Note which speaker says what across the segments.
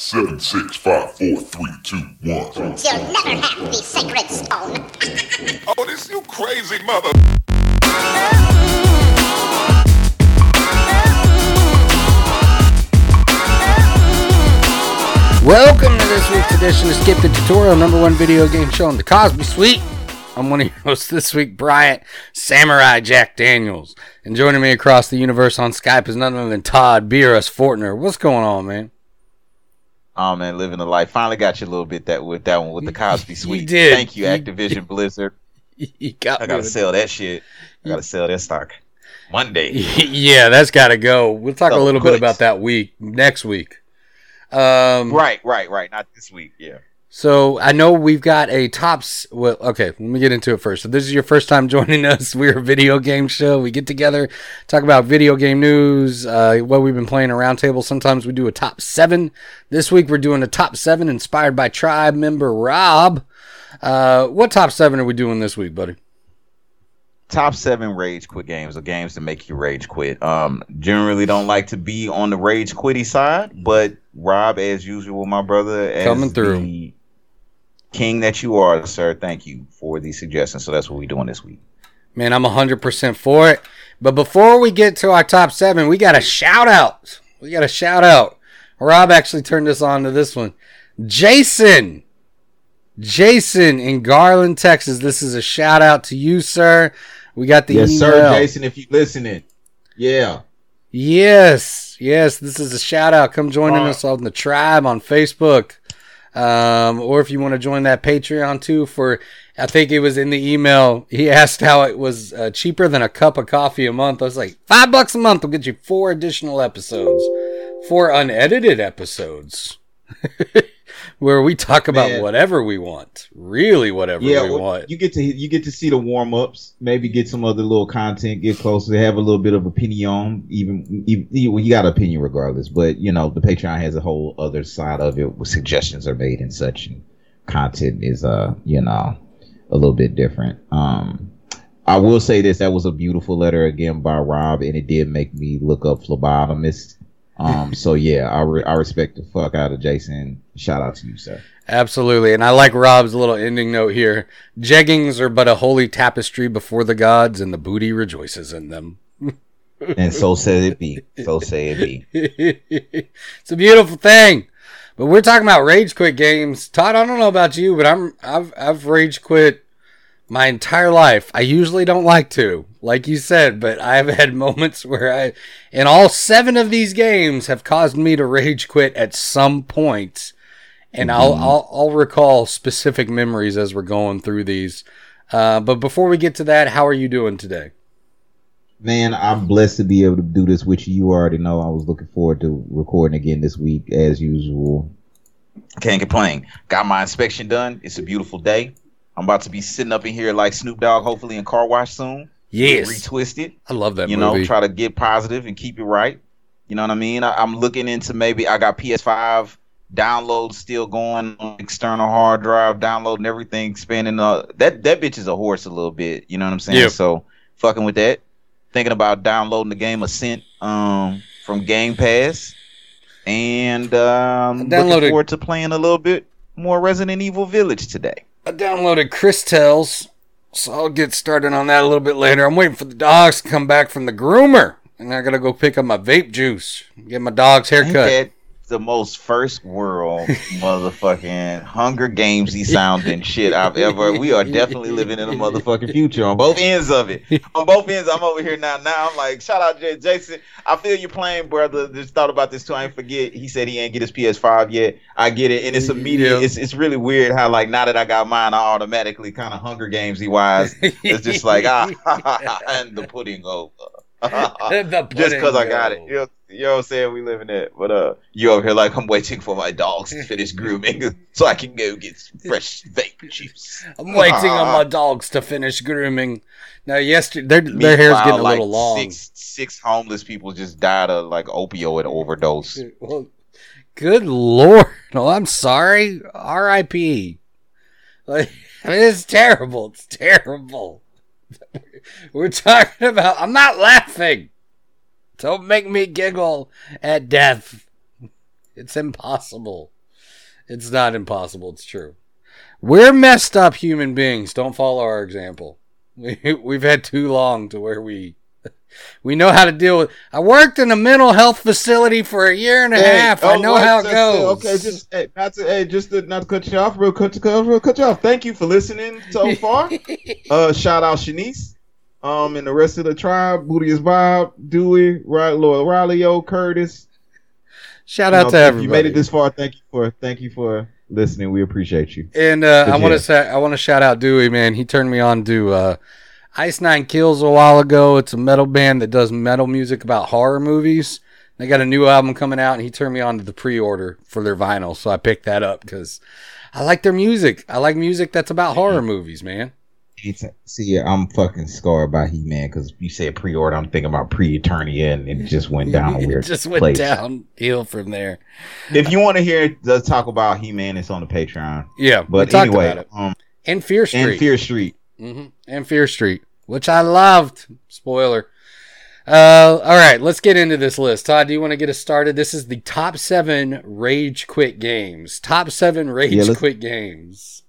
Speaker 1: Seven, six, five, four, three, two, one.
Speaker 2: You'll never have the sacred stone.
Speaker 1: Oh, this you crazy mother.
Speaker 3: Welcome to this week's edition of Skip the Tutorial, number one video game show on the Cosby Suite. I'm one of your hosts this week, Bryant Samurai Jack Daniels. And joining me across the universe on Skype is none other than Todd Beerus Fortner. What's going on, man?
Speaker 4: Oh man, living the life. Finally got you a little bit that with that one with the Cosby Suite.
Speaker 3: did.
Speaker 4: Thank you,
Speaker 3: You
Speaker 4: Activision Blizzard.
Speaker 3: You got
Speaker 4: I gotta sell that shit. I gotta sell that stock. Monday.
Speaker 3: yeah, that's got to go. We'll talk a
Speaker 4: So
Speaker 3: little bit about that week next week. Um,
Speaker 4: Right, right, right. Not this week. Yeah.
Speaker 3: So I know we've got a tops. Well, okay, let me get into it first. So this is your first time joining us. We're a video game show. We get together, talk about video game news, uh, what we've been playing around table. Sometimes we do a top seven. This week we're doing a top seven inspired by Tribe member Rob. Uh, what top seven are we doing this week, buddy?
Speaker 4: Top seven rage quit games or games to make you rage quit. Um, generally don't like to be on the rage quitty side, but Rob, as usual, my brother, as
Speaker 3: Coming through.
Speaker 4: the king that you are, sir. Thank you for the suggestion. So that's what we're doing this week.
Speaker 3: Man, I'm 100% for it. But before we get to our top seven, we got a shout out. We got a shout out. Rob actually turned us on to this one. Jason. Jason in Garland, Texas. This is a shout out to you, sir. We got the
Speaker 5: yes,
Speaker 3: email.
Speaker 5: sir, Jason. If you listening, yeah,
Speaker 3: Yes, yes. This is a shout out. Come joining
Speaker 5: Uh,
Speaker 3: us on the tribe on Facebook. Um, or if you want to join that Patreon too, for I think it was in the email. He asked how it was uh, cheaper than a cup of coffee a month. I was like, five bucks a month will get you four additional episodes, four unedited episodes, where we talk about
Speaker 5: Man.
Speaker 3: whatever we want, really whatever
Speaker 5: yeah.
Speaker 3: we
Speaker 5: well,
Speaker 3: want.
Speaker 5: You get to you get to see the warm ups. Maybe get some other little content. Get closer. Have a little bit of opinion. Even, even you, got an opinion regardless. But you know the Patreon has a whole other side of it where suggestions are made and such. And content is uh you know a little bit different. Um. I will say this: that was a beautiful letter again by Rob, and it did make me look up phlebotomist. Um, so yeah, I, re- I respect the fuck out of Jason. Shout out to you, sir.
Speaker 3: Absolutely. And I like Rob's little ending note here. Jeggings are but a holy tapestry before the gods, and the booty rejoices in them.
Speaker 4: And so said it be. So say it be.
Speaker 3: it's a beautiful thing. But we're talking about rage quit games. Todd, I don't know about you, but I'm I've I've rage quit my entire life. I usually don't like to, like you said, but I've had moments where I in all seven of these games have caused me to rage quit at some point. And I'll, I'll I'll recall specific memories as we're going through these. Uh, but before we get to that, how are you doing today?
Speaker 5: Man, I'm blessed to be able to do this with you. You already know I was looking forward to recording again this week as usual.
Speaker 4: Can't complain. Got my inspection done. It's a beautiful day. I'm about to be sitting up in here like Snoop Dogg, hopefully in car wash soon.
Speaker 3: Yes,
Speaker 4: Retwist it.
Speaker 3: I love that
Speaker 4: you
Speaker 3: movie.
Speaker 4: know, try to get positive and keep it right. You know what I mean? I, I'm looking into maybe I got PS5 downloads still going on external hard drive, downloading everything, spending uh that that bitch is a horse a little bit. You know what I'm saying?
Speaker 3: Yep.
Speaker 4: So fucking with that. Thinking about downloading the game Ascent um from Game Pass. And um looking forward to playing a little bit more Resident Evil Village today.
Speaker 3: I downloaded Chris Tells, so I'll get started on that a little bit later. I'm waiting for the dogs to come back from the groomer, and I gotta go pick up my vape juice, get my dog's haircut.
Speaker 4: The most first world motherfucking Hunger Gamesy sounding shit I've ever. We are definitely living in a motherfucking future on both ends of it. On both ends, I'm over here now. Now I'm like, shout out J- Jason. I feel you playing, brother. Just thought about this too. I ain't forget. He said he ain't get his PS5 yet. I get it, and it's immediate.
Speaker 3: Yeah.
Speaker 4: It's it's really weird how like now that I got mine, I automatically kind of Hunger Gamesy wise. It's just like ah, and the pudding over.
Speaker 3: The pudding
Speaker 4: just because I got it.
Speaker 3: go.
Speaker 4: You know, you know what I'm saying? We live in it. But uh you over here like I'm waiting for my dogs to finish grooming so I can go get fresh vape juice.
Speaker 3: I'm waiting on my dogs to finish grooming. Now, yesterday their their hair's
Speaker 4: Meanwhile,
Speaker 3: getting a
Speaker 4: like,
Speaker 3: little long.
Speaker 4: Six six homeless people just died of like opioid overdose.
Speaker 3: Well, good lord! No, I'm sorry. R.I.P. Like, I mean, it's terrible. It's terrible. We're talking about. I'm not laughing. Don't make me giggle at death. It's impossible. It's not impossible. It's true. We're messed up human beings. Don't follow our example. We, we've had too long to where we we know how to deal with. I worked in a mental health facility for a year and a half. I
Speaker 4: oh,
Speaker 3: know
Speaker 4: what?
Speaker 3: how it goes.
Speaker 4: Okay, just hey, not to hey, just to, not to cut you off, real cut to cut, real cut you off. Thank you for listening so far. uh, shout out Shanice, um, and the rest of the tribe, Booty is Bob, Dewey, right, Lord Riley, O, Curtis.
Speaker 3: Shout
Speaker 4: You
Speaker 3: out
Speaker 4: know,
Speaker 3: to everybody.
Speaker 4: You made it this far. Thank you for thank you for listening. We appreciate you.
Speaker 3: And uh, I want to say I want to shout out Dewey, man. He turned me on to uh, Ice Nine Kills a while ago. It's a metal band that does metal music about horror movies. They got a new album coming out, and he turned me on to the pre-order for their vinyl. So I picked that up because I like their music. I like music that's about horror movies, man.
Speaker 4: See, I'm fucking scarred by He Man because you said pre-order. I'm thinking about pre-Eternia, and it just went down a
Speaker 3: it
Speaker 4: weird
Speaker 3: just went
Speaker 4: place.
Speaker 3: downhill from there.
Speaker 4: If you want to hear us talk about He Man, it's on the Patreon.
Speaker 3: Yeah,
Speaker 4: But anyway, um,
Speaker 3: And Fear Street.
Speaker 4: and Fear Street.
Speaker 3: hmm And Fear Street, which I loved. Spoiler. Uh, all right, let's get into this list. Todd, do you want to get us started? This is the top seven rage quit games. Top seven rage
Speaker 4: Yeah,
Speaker 3: quit games.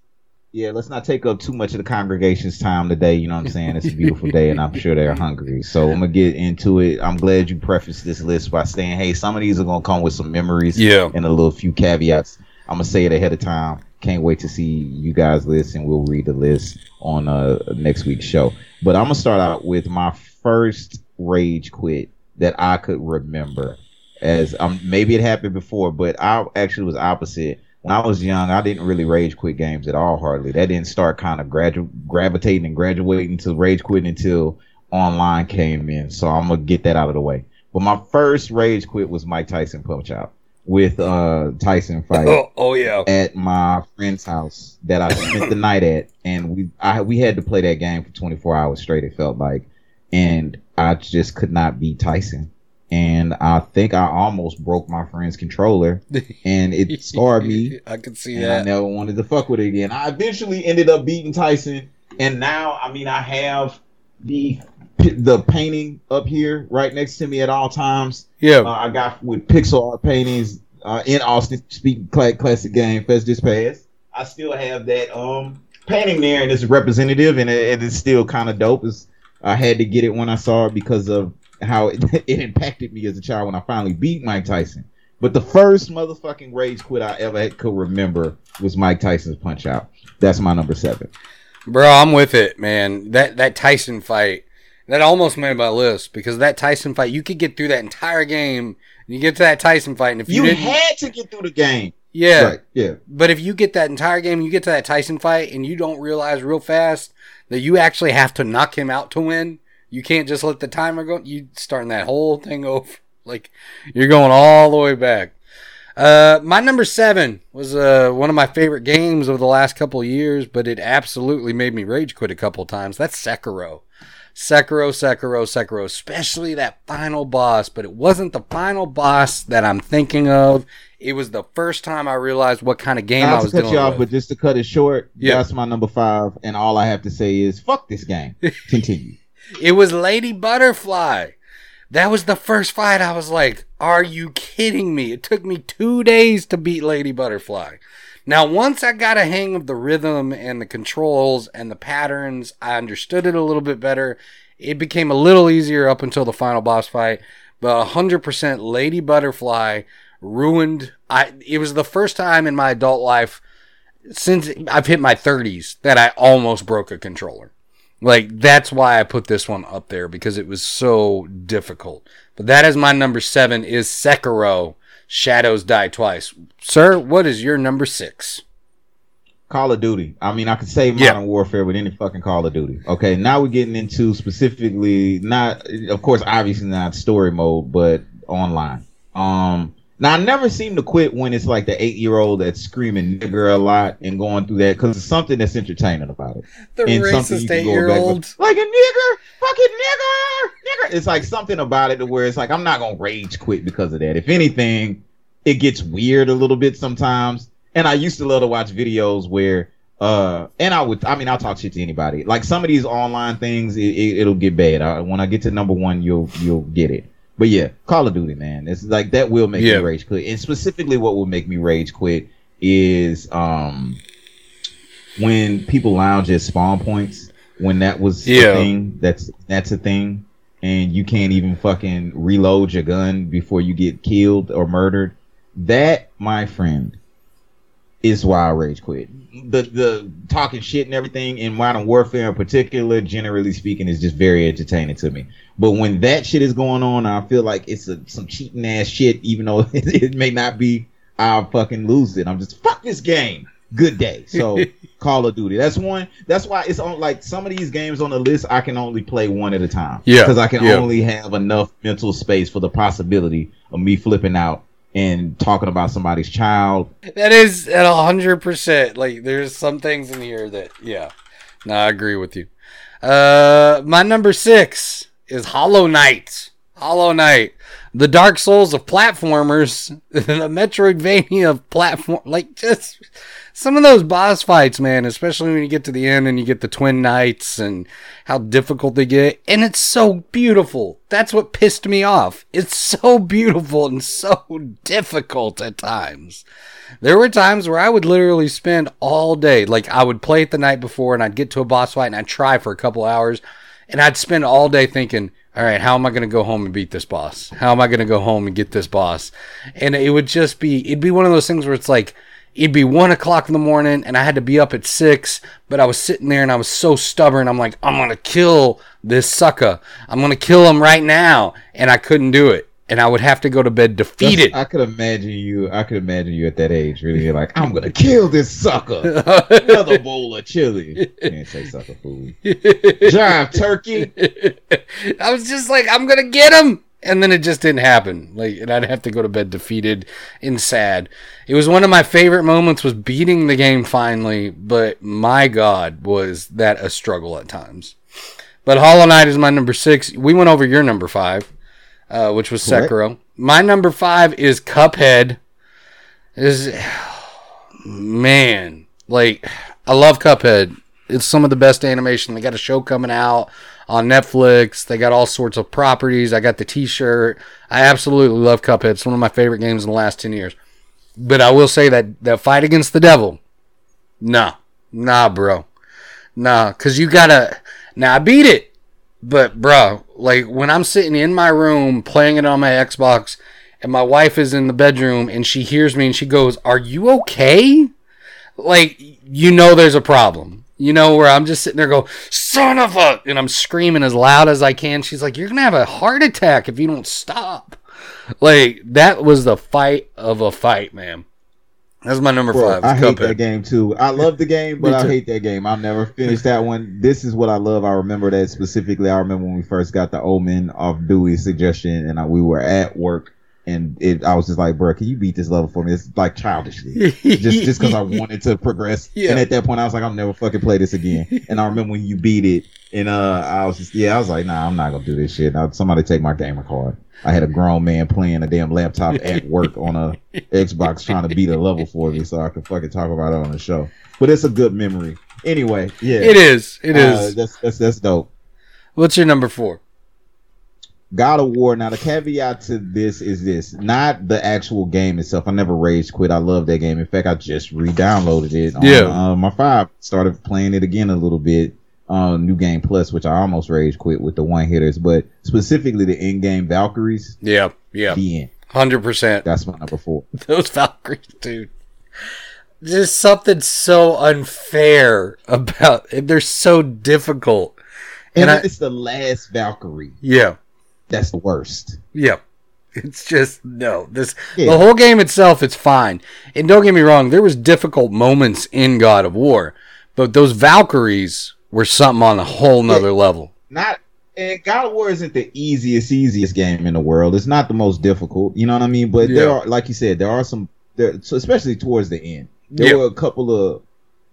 Speaker 4: Yeah, let's not take up too much of the congregation's time today. You know what I'm saying? It's a beautiful day, and I'm sure they're hungry. So I'm gonna get into it. I'm glad you prefaced this list by saying, "Hey, some of these are gonna come with some memories
Speaker 3: Yeah.
Speaker 4: and a little few caveats." I'm gonna say it ahead of time. Can't wait to see you guys' list, and we'll read the list on uh next week's show. But I'm gonna start out with my first rage quit that I could remember. As um, maybe it happened before, but I actually was opposite when I was young, I didn't really rage quit games at all. Hardly that didn't start kind of gradu- gravitating and graduating to rage quitting until online came in. So I'm gonna get that out of the way. But my first rage quit was Mike Tyson Punch Out with uh Tyson fight
Speaker 3: Oh, oh yeah.
Speaker 4: at my friend's house that I spent the night at, and we I we had to play that game for 24 hours straight. It felt like, and I just could not beat Tyson. And I think I almost broke my friend's controller, and it scarred me
Speaker 3: I could see
Speaker 4: and I never wanted to fuck with it again. I eventually ended up beating Tyson, and now I mean I have the the painting up here right next to me at all times.
Speaker 3: Yeah.
Speaker 4: Uh, I got with pixel art paintings uh, in Austin speaking classic game Fest just passed. I still have that um painting there, and it's representative, and it, it is still kind of dope. It's, I had to get it when I saw it because of how it, it impacted me as a child when I finally beat Mike Tyson. But the first motherfucking rage quit I ever could remember was Mike Tyson's Punch Out. That's my number seven.
Speaker 3: Bro, I'm with it, man. That that Tyson fight, that almost made my list because that Tyson fight, you could get through that entire game. And you get to that Tyson fight, and if you,
Speaker 4: You had to get through the game.
Speaker 3: yeah,
Speaker 4: Right. Yeah.
Speaker 3: But if you get that entire game, you get to that Tyson fight, and you don't realize real fast that you actually have to knock him out to win. You can't just let the timer go. You starting that whole thing over. Like you're going all the way back. Uh, my number seven was uh, one of my favorite games of the last couple of years, but it absolutely made me rage quit a couple of times. That's Sekiro. Sekiro, Sekiro, Sekiro, especially that final boss, but it wasn't the final boss that I'm thinking of. It was the first time I realized what kind of game I
Speaker 4: Not to
Speaker 3: was
Speaker 4: cut
Speaker 3: dealing
Speaker 4: you off,
Speaker 3: with.
Speaker 4: but just to cut it short,
Speaker 3: Yeah.
Speaker 4: that's my number five. And all I have to say is, fuck this game. Continue.
Speaker 3: It was Lady Butterfly. That was the first fight. I was like, are you kidding me? It took me two days to beat Lady Butterfly. Now, once I got a hang of the rhythm and the controls and the patterns, I understood it a little bit better. It became a little easier up until the final boss fight. But 100% Lady Butterfly ruined. I. It was the first time in my adult life since I've hit my 30s that I almost broke a controller. Like that's why I put this one up there because it was so difficult. But that is my number seven is Sekiro. Shadows Die Twice. Sir, what is your number six?
Speaker 4: Call of Duty. I mean, I could say
Speaker 3: Yeah.
Speaker 4: Modern Warfare with any fucking Call of Duty. Okay, now we're getting into specifically not, of course, obviously not story mode, but online. Um, now I never seem to quit when it's like the eight year old that's screaming nigger a lot and going through that because it's something that's entertaining about it.
Speaker 3: The
Speaker 4: And
Speaker 3: racist eight year old.
Speaker 4: like a nigger, fucking nigger, nigger. It's like something about it to where it's like I'm not gonna rage quit because of that. If anything, it gets weird a little bit sometimes. And I used to love to watch videos where, uh, and I would, I mean, I'll talk shit to anybody. Like some of these online things, it, it, it'll get bad. I, when I get to number one, you'll you'll get it. But yeah, Call of Duty, man. It's like that will make
Speaker 3: Yeah.
Speaker 4: me rage quit. And specifically what will make me rage quit is um when people lounge at spawn points, when that was
Speaker 3: Yeah.
Speaker 4: a thing, that's that's a thing. And you can't even fucking reload your gun before you get killed or murdered. That, my friend, is why I rage quit. The the talking shit and everything in Modern Warfare in particular, generally speaking, is just very entertaining to me. But when that shit is going on, I feel like it's a, some cheating ass shit, even though it, it may not be. I'll fucking lose it. I'm just fuck this game. Good day. So Call of Duty. That's one. That's why it's on like some of these games on the list. I can only play one at a time.
Speaker 3: Yeah,
Speaker 4: because I can
Speaker 3: yeah.
Speaker 4: only have enough mental space for the possibility of me flipping out and talking about somebody's child
Speaker 3: That is at a hundred percent. Like there's some things in here that yeah. No, I agree with you. Uh my number six is Hollow Knight. Hollow Knight. The Dark Souls of platformers, the Metroidvania of platform like just some of those boss fights, man, especially when you get to the end and you get the twin knights and how difficult they get. And it's so beautiful. That's what pissed me off. It's so beautiful and so difficult at times. There were times where I would literally spend all day, like I would play it the night before and I'd get to a boss fight and I'd try for a couple hours and I'd spend all day thinking, all right, how am I going to go home and beat this boss? How am I going to go home and get this boss? And it would just be, it'd be one of those things where it's like, it'd be one o'clock in the morning and I had to be up at six, but I was sitting there and I was so stubborn. I'm like, I'm going to kill this sucker. I'm going to kill him right now. And I couldn't do it. And I would have to go to bed
Speaker 4: That's-
Speaker 3: defeated.
Speaker 4: I could imagine you. I could imagine you at that age. Really, you're like, I'm gonna kill this sucker. Another bowl of chili. Can't say sucker food. Drive turkey.
Speaker 3: I was just like, I'm gonna get him, and then it just didn't happen. Like, and I'd have to go to bed defeated and sad. It was one of my favorite moments was beating the game finally, but my God, was that a struggle at times. But Hollow Knight is my number six. We went over your number five, uh, which was. Sekiro. My number five is Cuphead. Is man, like I love Cuphead. It's some of the best animation. They got a show coming out on Netflix. They got all sorts of properties. I got the T-shirt. I absolutely love Cuphead. It's one of my favorite games in the last ten years. But I will say that that fight against the devil, nah, nah, bro, nah, cause you gotta. Now I beat it, but bro, like when I'm sitting in my room playing it on my Xbox, and my wife is in the bedroom and she hears me and she goes, "Are you okay?" Like you know there's a problem. You know where I'm just sitting there go, "Son of a," and I'm screaming as loud as I can. She's like, "You're gonna have a heart attack if you don't stop." Like that was the fight of a fight, man. That's my number
Speaker 4: Bro,
Speaker 3: five.
Speaker 4: I hate
Speaker 3: Cuphead.
Speaker 4: that game too. I love the game, but I hate that game. I'll never finish that one. This is what I love. I remember that specifically. I remember when we first got the Omen off Dewey's suggestion, and I, we were at work, and it, I was just like, "Bro, can you beat this level for me?" It's like childishly, just just because I wanted to progress.
Speaker 3: Yeah.
Speaker 4: And at that point, I was like, "I'll never fucking play this again." And I remember when you beat it, and uh, I was just, yeah, I was like, "Nah, I'm not gonna do this shit." Now, somebody take my gamer card. I had a grown man playing a damn laptop at work on a Xbox trying to beat a level for me so I could fucking talk about it on the show. But it's a good memory. Anyway, yeah.
Speaker 3: It is. It
Speaker 4: Uh,
Speaker 3: is.
Speaker 4: that's, that's that's dope.
Speaker 3: What's your number four?
Speaker 4: God of War. Now the caveat to this is this: not the actual game itself. I never rage quit. I love that game. In fact, I just re-downloaded it. On,
Speaker 3: Yeah.
Speaker 4: uh, my five started playing it again a little bit. Uh, New Game Plus, which I almost rage quit with the one hitters, but specifically the in-game Valkyries.
Speaker 3: Yeah, yeah,
Speaker 4: The end.
Speaker 3: hundred percent.
Speaker 4: That's my number four.
Speaker 3: Those Valkyries, dude. There's something so unfair about. They're so difficult.
Speaker 4: And,
Speaker 3: And I-
Speaker 4: it's the last Valkyrie.
Speaker 3: Yeah,
Speaker 4: That's the worst.
Speaker 3: Yep. It's just no. This
Speaker 4: Yeah.
Speaker 3: the whole game itself. It's fine. And don't get me wrong. There was difficult moments in God of War, but those Valkyries were something on a whole nother level.
Speaker 4: Not and God of War isn't the easiest, easiest game in the world. It's not the most difficult. You know what I mean? But there are, like you said, there are some. There, so especially towards the end, there
Speaker 3: Yeah.
Speaker 4: were a couple of,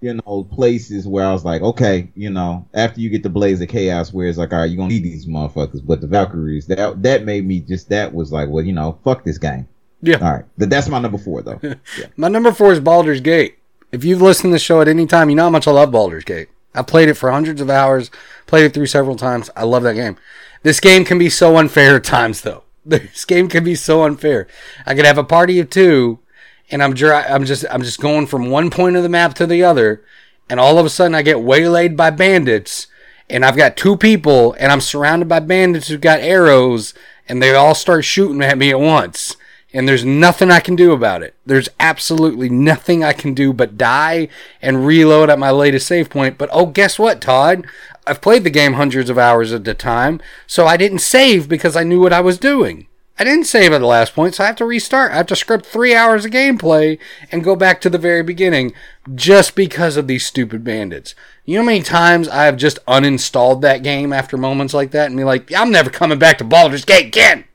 Speaker 4: you know, places where I was like, okay, you know, after you get the Blades of Chaos, where it's like, all right, you're gonna need these motherfuckers. But the Valkyries, that that made me just that was like, well, you know, fuck this game.
Speaker 3: Yeah.
Speaker 4: All right, Th- that's my number four though.
Speaker 3: My number four is Baldur's Gate. If you've listened to the show at any time, you know how much I love Baldur's Gate. I played it for hundreds of hours, played it through several times. I love that game. This game can be so unfair at times, though. This game can be so unfair. I could have a party of two, and I'm I'm just I'm just going from one point of the map to the other, and all of a sudden I get waylaid by bandits, and I've got two people, and I'm surrounded by bandits who've got arrows, and they all start shooting at me at once. And there's nothing I can do about it. There's absolutely nothing I can do but die and reload at my latest save point. But oh, guess what, Todd? I've played the game hundreds of hours at a time, so I didn't save because I knew what I was doing. I didn't save at the last point, so I have to restart. I have to script three hours of gameplay and go back to the very beginning just because of these stupid bandits. You know how many times I have just uninstalled that game after moments like that and be like, I'm never coming back to Baldur's Gate again.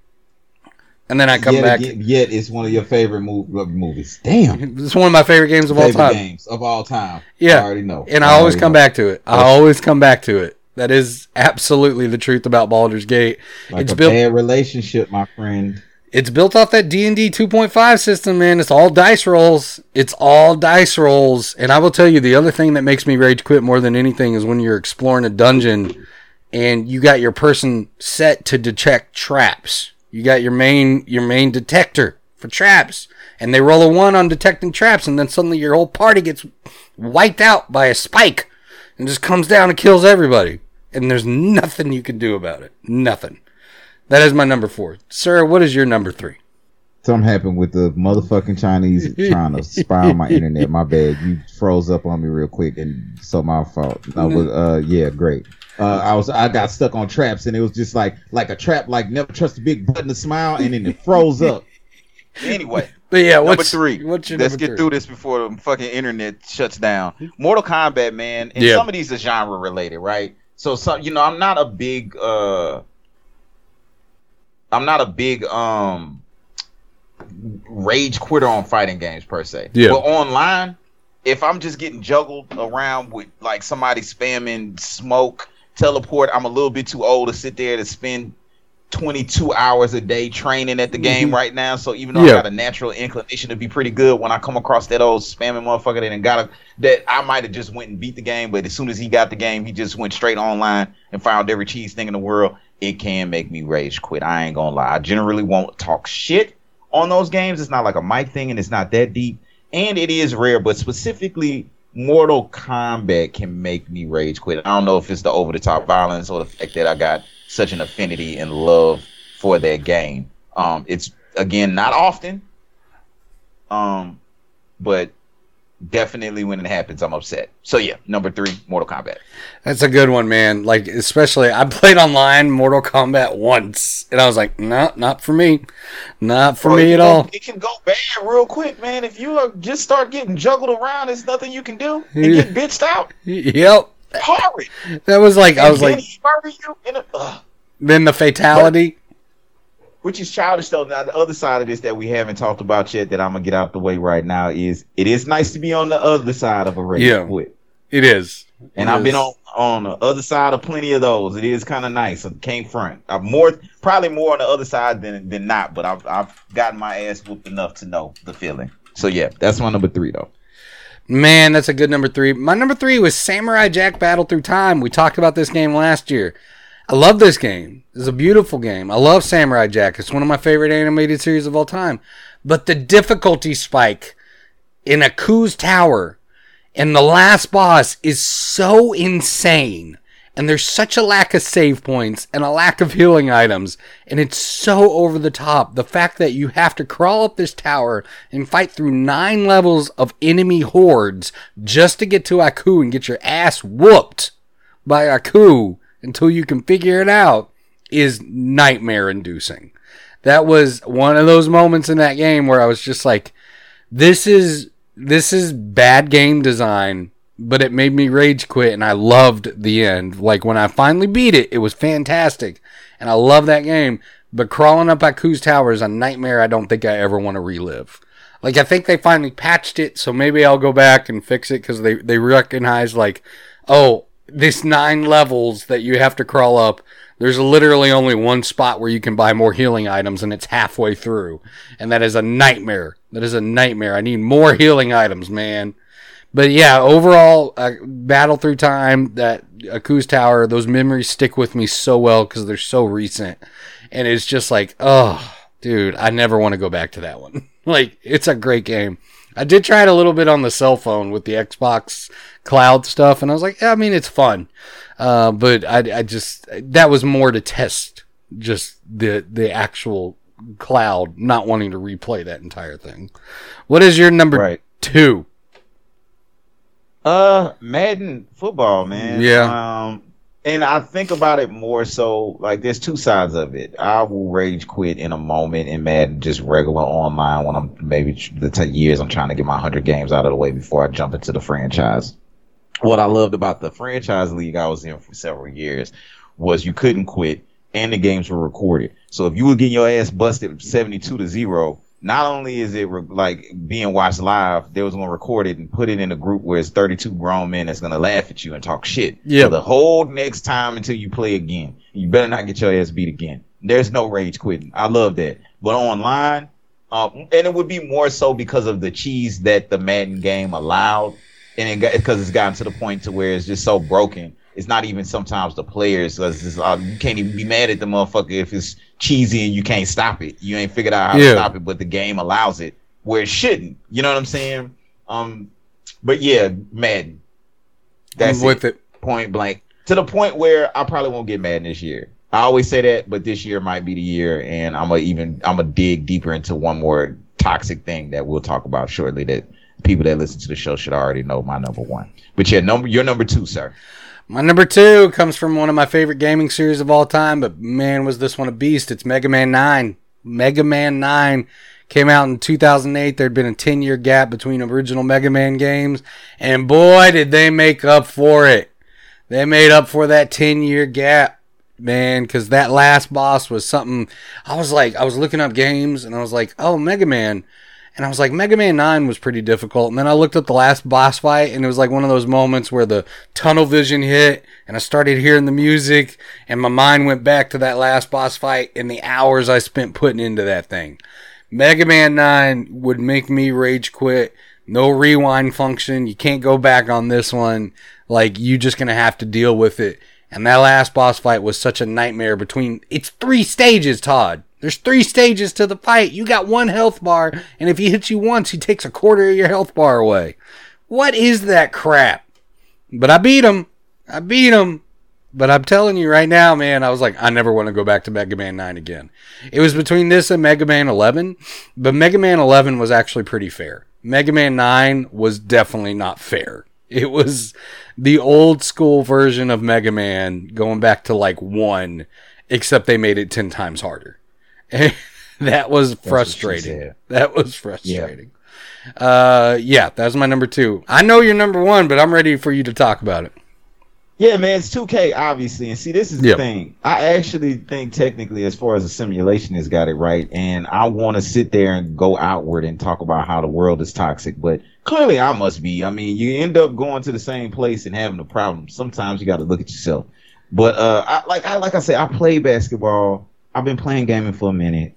Speaker 3: And then I come
Speaker 5: yet,
Speaker 3: back.
Speaker 5: again- yet it's one of your favorite mov- uh, movies. Damn.
Speaker 3: It's one of my favorite games of all time.
Speaker 5: games of all time.
Speaker 3: Yeah.
Speaker 5: I already know.
Speaker 3: And I always come
Speaker 5: know.
Speaker 3: back to it. I always come back to it. That is absolutely the truth about Baldur's Gate.
Speaker 5: Like
Speaker 3: it's
Speaker 5: a
Speaker 3: built
Speaker 5: bad relationship, my friend.
Speaker 3: it's built off that D&D 2.5 system, man. It's all dice rolls. It's all dice rolls. And I will tell you the other thing that makes me rage quit more than anything is when you're exploring a dungeon and you got your person set to detect traps. You got your main your main detector for traps and they roll a 1 on detecting traps and then suddenly your whole party gets wiped out by a spike and just comes down and kills everybody. And there's nothing you can do about it. Nothing. That is my number four. Sir, what is your number three?
Speaker 5: Something happened with the motherfucking Chinese trying to spy on my internet. My bad. You froze up on me real quick, and so my fault. I was, uh, yeah, great. Uh, I was, I got stuck on traps, and it was just like, like a trap, like never trust a big button to smile, and then it froze up.
Speaker 4: Anyway,
Speaker 3: But yeah,
Speaker 4: number three.
Speaker 3: What's your
Speaker 4: Let's get
Speaker 3: three?
Speaker 4: through this before the fucking internet shuts down. Mortal Kombat, man, and
Speaker 3: Yeah.
Speaker 4: some of these are genre related, right? So some, you know, I'm not a big, uh I'm not a big um rage quitter on fighting games per se.
Speaker 3: Yeah.
Speaker 4: But online, if I'm just getting juggled around with like somebody spamming smoke, teleport, I'm a little bit too old to sit there to spend 22 hours a day training at the game right now. So even though
Speaker 3: Mm-hmm. Yeah.
Speaker 4: I got a natural inclination to be pretty good, when I come across that old spamming motherfucker that and got a, that I might have just went and beat the game, but as soon as he got the game, he just went straight online and found every cheese thing in the world. It can make me rage quit. I ain't gonna lie. I generally won't talk shit on those games. It's not like a mic thing and it's not that deep. And it is rare, but specifically Mortal Kombat can make me rage quit. I don't know if it's the over the top violence or the fact that I got such an affinity and love for that game. Um, it's again not often, um, but definitely when it happens, I'm upset. So yeah, number three, Mortal Kombat.
Speaker 3: That's a good one, man. Like especially, I played online Mortal Kombat once, and I was like, no, not for me, not for
Speaker 4: Bro,
Speaker 3: me at all.
Speaker 4: It can go bad real quick, man. If you just start getting juggled around, there's nothing you can do. And get bitched out.
Speaker 3: Yep,
Speaker 4: Horrid.
Speaker 3: that was like I was like,
Speaker 4: he murder you in a, ugh.
Speaker 3: then the fatality.
Speaker 4: which is childish though. Now the other side of this that we haven't talked about yet that I'm gonna get out the way right now is it is nice to be on the other side of a rage
Speaker 3: Yeah.
Speaker 4: quit.
Speaker 3: It is,
Speaker 4: And
Speaker 3: It
Speaker 4: I've been on on the other side of plenty of those. It is kind of nice. I can't front. I'm more probably more on the other side than than not, but I've I've gotten my ass whooped enough to know the feeling. So yeah, that's my number three though.
Speaker 3: Man, that's a good number three. My number three was Samurai Jack Battle Through Time. We talked about this game last year. I love this game. It's a beautiful game. I love Samurai Jack. It's one of my favorite animated series of all time. But the difficulty spike in Aku's tower and the last boss is so insane. And there's such a lack of save points and a lack of healing items. And it's so over the top. The fact that you have to crawl up this tower and fight through nine levels of enemy hordes just to get to Aku and get your ass whooped by Aku until you can figure it out is nightmare inducing. That was one of those moments in that game where I was just like, this is this is bad game design, but it made me rage quit and I loved the end. Like when I finally beat it, it was fantastic. And I love that game. But crawling up Aku's tower is a nightmare I don't think I ever want to relive. Like I think they finally patched it, so maybe I'll go back and fix it because they, they recognize like, oh, this nine levels that you have to crawl up. There's literally only one spot where you can buy more healing items, and it's halfway through. And that is a nightmare. That is a nightmare. I need more healing items, man. But yeah, overall, uh, battle through time, that Aku's Tower, those memories stick with me so well because they're so recent. and it's just like, oh, dude, I never want to go back to that one. like, it's a great game. I did try it a little bit on the cell phone with the Xbox Cloud stuff, and I was like, yeah, I mean, it's fun, uh, but I, I just that was more to test just the the actual cloud, not wanting to replay that entire thing. What is your number
Speaker 4: Right.
Speaker 3: two?
Speaker 4: Uh, Madden football, man.
Speaker 3: Yeah.
Speaker 4: Um, and I think about it more so like there's two sides of it. I will rage quit in a moment in Madden, just regular online when I'm maybe the ten years I'm trying to get my hundred games out of the way before I jump into the franchise. What I loved about the franchise league I was in for several years was you couldn't quit and the games were recorded. So if you were getting your ass busted 72 to 0, not only is it re- like being watched live, they was going to record it and put it in a group where it's 32 grown men that's going to laugh at you and talk shit.
Speaker 3: Yeah.
Speaker 4: For the whole next time until you play again. You better not get your ass beat again. There's no rage quitting. I love that. But online, um, and it would be more so because of the cheese that the Madden game allowed, and it got because it's gotten to the point to where it's just so broken. It's not even sometimes the players because uh, you can't even be mad at the motherfucker if it's cheesy and you can't stop it. You ain't figured out how
Speaker 3: Yeah.
Speaker 4: to stop it, but the game allows it where it shouldn't. You know what I'm saying? Um, but yeah, Madden. That's
Speaker 3: I'm with it.
Speaker 4: point blank to the point where I probably won't get Madden this year. I always say that, but this year might be the year, and I'm gonna even I'm gonna dig deeper into one more toxic thing that we'll talk about shortly. That people that listen to the show should already know my number one. But yeah, number you're number two, sir.
Speaker 3: My number two comes from one of my favorite gaming series of all time, but man, was this one a beast. It's Mega Man 9. Mega Man 9 came out in 2008. There'd been a 10 year gap between original Mega Man games, and boy, did they make up for it. They made up for that 10 year gap, man, because that last boss was something. I was like, I was looking up games, and I was like, oh, Mega Man. And I was like, Mega Man 9 was pretty difficult. And then I looked at the last boss fight, and it was like one of those moments where the tunnel vision hit, and I started hearing the music, and my mind went back to that last boss fight and the hours I spent putting into that thing. Mega Man 9 would make me rage quit. No rewind function. You can't go back on this one. Like, you just gonna have to deal with it. And that last boss fight was such a nightmare between, it's three stages, Todd. There's three stages to the fight. You got one health bar, and if he hits you once, he takes a quarter of your health bar away. What is that crap? But I beat him. I beat him. But I'm telling you right now, man, I was like, I never want to go back to Mega Man 9 again. It was between this and Mega Man 11, but Mega Man 11 was actually pretty fair. Mega Man 9 was definitely not fair. It was the old school version of Mega Man going back to like 1, except they made it 10 times harder. that was frustrating. That was frustrating. Uh, yeah, that's my number two. I know you're number one, but I'm ready for you to talk about it.
Speaker 4: Yeah, man, it's 2K obviously, and see, this is the
Speaker 3: Yep.
Speaker 4: thing. I actually think technically, as far as the simulation has got it right, and I want to sit there and go outward and talk about how the world is toxic, but clearly I must be. I mean, you end up going to the same place and having a problem. Sometimes you got to look at yourself. But uh, I, like I like I said, I play basketball. I've been playing gaming for a minute.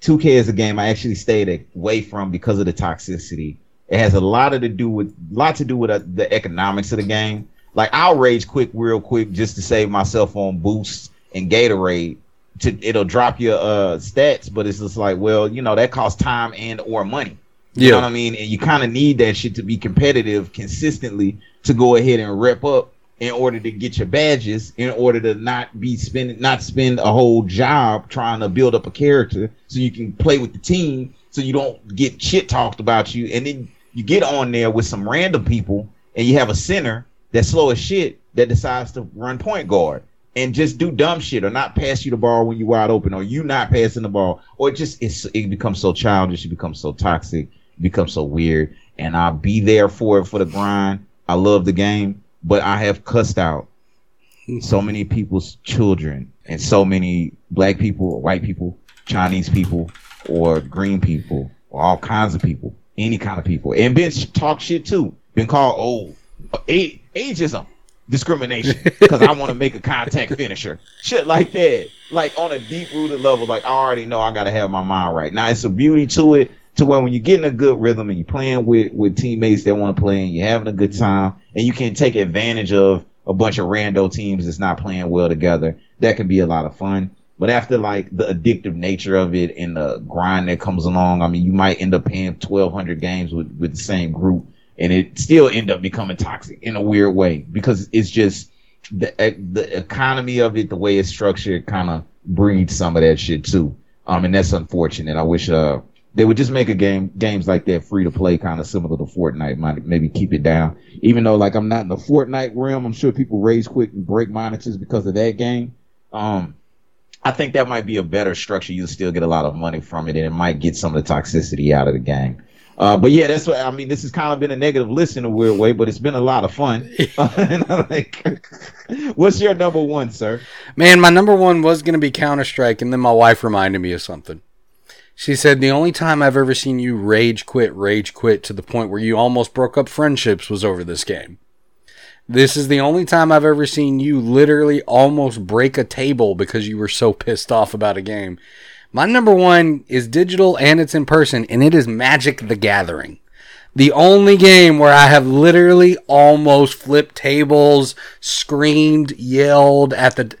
Speaker 4: 2K is a game I actually stayed away from because of the toxicity. It has a lot of to do with lot to do with uh, the economics of the game. Like I'll rage quick, real quick, just to save myself on boosts and Gatorade. To it'll drop your uh stats, but it's just like, well, you know, that costs time and or money. You know what I mean? And you kind of need that shit to be competitive consistently to go ahead and rep up in order to get your badges, in order to not be spending, not spend a whole job trying to build up a character so you can play with the team, so you don't get shit talked about you, and then you get on there with some random people, and you have a center that's slow as shit that decides to run point guard and just do dumb shit or not pass you the ball when you wide open or you not passing the ball. Or it just it's, it becomes so childish it becomes so toxic it becomes so weird. And i'll be there for it for the grind. I love the game but i have cussed out so hmm. many people's children and so many black people or white people chinese people or green people or all kinds of people any kind of people and been talk shit too been called old a- ageism discrimination because I want to make a contact finisher. Shit like that. Like on a deep rooted level, like I already know I gotta have my mind right. Now it's a beauty to it to where when you're getting a good rhythm and you're playing with, with teammates that want to play and you're having a good time and you can take advantage of a bunch of rando teams that's not playing well together, that can be a lot of fun.
Speaker 5: But after like the addictive nature of it and the grind that comes along, I mean, you might end up twelve hundred games with with the same group, and it still end up becoming toxic in a weird way because it's just the the economy of it, the way it's structured, kind of breeds some of that shit too. Um, and that's unfortunate. I wish uh they would just make a game games like that free to play, kind of similar to Fortnite. Might maybe keep it down. Even though like I'm not in the Fortnite realm, I'm sure people rage quit and break monitors because of that game. Um, I think that might be a better structure. You'll still get a lot of money from it, and it might get some of the toxicity out of the game. Uh, but yeah, that's what I mean. This has kind of been a negative list in a weird way, but it's been a lot of fun. like, what's your number one, sir?
Speaker 3: Man, my number one was going to be Counter Strike, and then my wife reminded me of something. She said, The only time I've ever seen you rage quit, rage quit to the point where you almost broke up friendships was over this game. This is the only time I've ever seen you literally almost break a table because you were so pissed off about a game. My number one is digital and it's in person, and it is Magic the Gathering. The only game where I have literally almost flipped tables, screamed, yelled at the.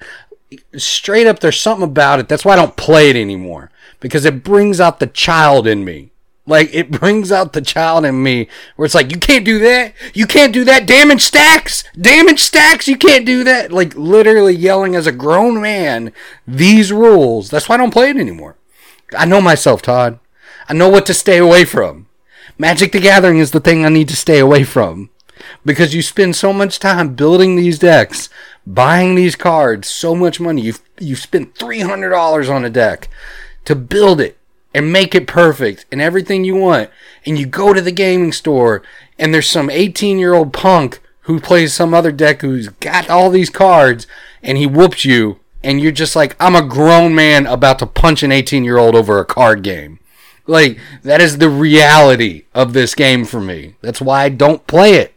Speaker 3: Straight up, there's something about it. That's why I don't play it anymore. Because it brings out the child in me. Like, it brings out the child in me where it's like, you can't do that. You can't do that. Damage stacks. Damage stacks. You can't do that. Like, literally yelling as a grown man these rules. That's why I don't play it anymore. I know myself, Todd. I know what to stay away from. Magic the Gathering is the thing I need to stay away from. Because you spend so much time building these decks, buying these cards, so much money. You've, you've spent $300 on a deck to build it and make it perfect and everything you want. And you go to the gaming store and there's some 18 year old punk who plays some other deck who's got all these cards and he whoops you. And you're just like, I'm a grown man about to punch an 18 year old over a card game. Like, that is the reality of this game for me. That's why I don't play it.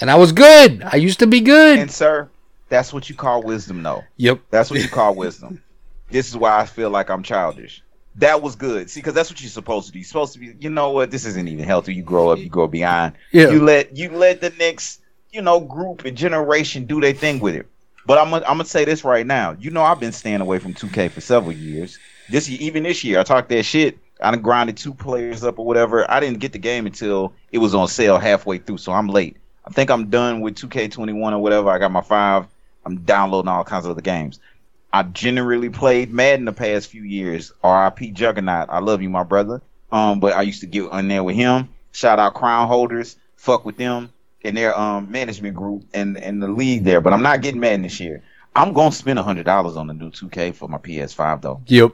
Speaker 3: And I was good. I used to be good.
Speaker 4: And sir, that's what you call wisdom, though.
Speaker 3: Yep.
Speaker 4: That's what you call wisdom. This is why I feel like I'm childish. That was good. See, because that's what you're supposed to do. You're supposed to be. You know what? This isn't even healthy. You grow up. You grow beyond.
Speaker 3: Yeah.
Speaker 4: You let you let the next you know group and generation do their thing with it. But I'm gonna, I'm gonna say this right now. You know, I've been staying away from 2K for several years. This year, even this year, I talked that shit. I done grinded two players up or whatever. I didn't get the game until it was on sale halfway through, so I'm late. I think I'm done with 2K21 or whatever. I got my five. I'm downloading all kinds of other games. I've generally played Madden the past few years. RIP Juggernaut. I love you, my brother. Um, but I used to get on there with him. Shout out Crown Holders. Fuck with them and their um management group and and the league there. But I'm not getting Madden this year. I'm gonna spend hundred dollars on the new 2K for my PS5 though.
Speaker 3: Yep.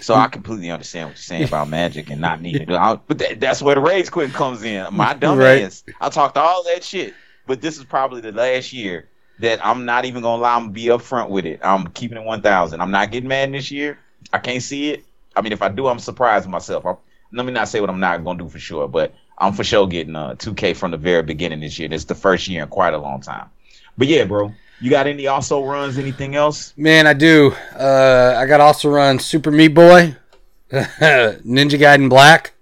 Speaker 4: So I completely understand what you're saying about Magic and not needing it. I- But that, that's where the rage quitting comes in. My dumb
Speaker 3: Right.
Speaker 4: ass. I talked all that shit, but this is probably the last year that I'm not even gonna lie. I'm gonna be upfront with it. I'm keeping it 1,000. I'm not getting mad this year. I can't see it. I mean, if I do, I'm surprised myself. I'm, let me not say what I'm not gonna do for sure, but I'm for sure getting uh 2K from the very beginning this year. Is the first year in quite a long time. But yeah, bro, you got any also runs? Anything else?
Speaker 3: Man, I do. Uh, I got also run Super Meat Boy, Ninja Gaiden Black.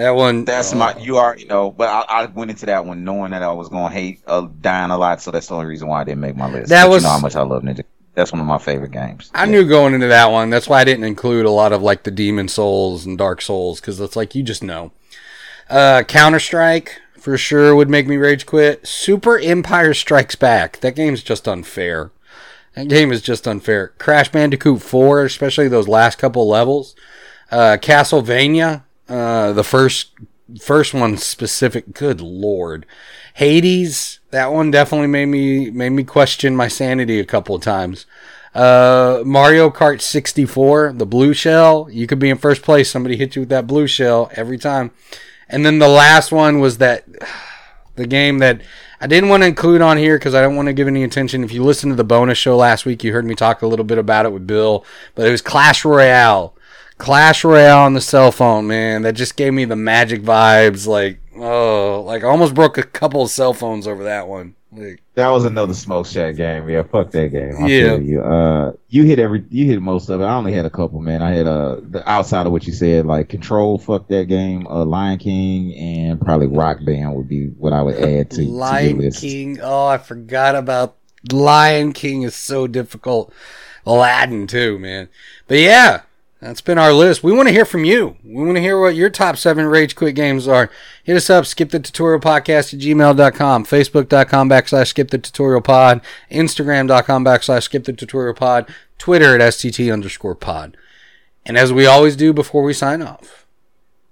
Speaker 3: That one.
Speaker 4: That's my you already know, but I, I went into that one knowing that I was gonna hate uh, dying a lot, so that's the only reason why I didn't make my list.
Speaker 3: That
Speaker 4: But
Speaker 3: was-
Speaker 4: you know how much I love Ninja. That's one of my favorite games.
Speaker 3: I knew going into that one. That's why I didn't include a lot of like the Demon Souls and Dark Souls because it's like you just know. Uh, Counter Strike for sure would make me rage quit. Super Empire Strikes Back. That game's just unfair. That game is just unfair. Crash Bandicoot 4, especially those last couple levels. Uh, Castlevania, uh, the first first one specific. Good lord, Hades. That one definitely made me made me question my sanity a couple of times. Uh, Mario Kart 64, the blue shell. You could be in first place. Somebody hit you with that blue shell every time. And then the last one was that the game that I didn't want to include on here because I don't want to give any attention. If you listened to the bonus show last week, you heard me talk a little bit about it with Bill, but it was Clash Royale. Clash Royale on the cell phone, man. That just gave me the magic vibes. Like, oh, like I almost broke a couple of cell phones over that one. Like,
Speaker 5: That was another smoke shack game. Yeah, fuck that game. I
Speaker 3: Yeah.
Speaker 5: you. Uh, you hit every, you hit most of it. I only had a couple, man. I had uh, the outside of what you said, like Control. Fuck that game. Uh, Lion King and probably Rock Band would be what I would add to, to
Speaker 3: Lion
Speaker 5: list.
Speaker 3: King. Oh, I forgot about Lion King is so difficult. Aladdin too, man. But yeah, that's been our list. We want to hear from you. We want to hear what your top seven rage quit games are. Hit us up, skip the tutorial podcast at gmail.com, facebook.com backslash skip the tutorial pod, instagram.com backslash skip the tutorial pod, Twitter at STT underscore pod. And as we always do before we sign off,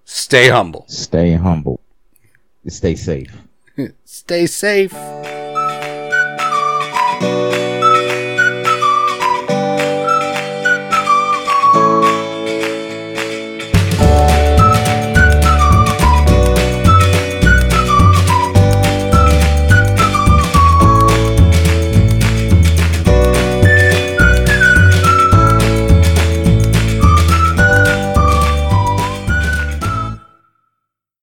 Speaker 3: stay humble,
Speaker 5: Stay humble. Stay safe.
Speaker 3: stay safe.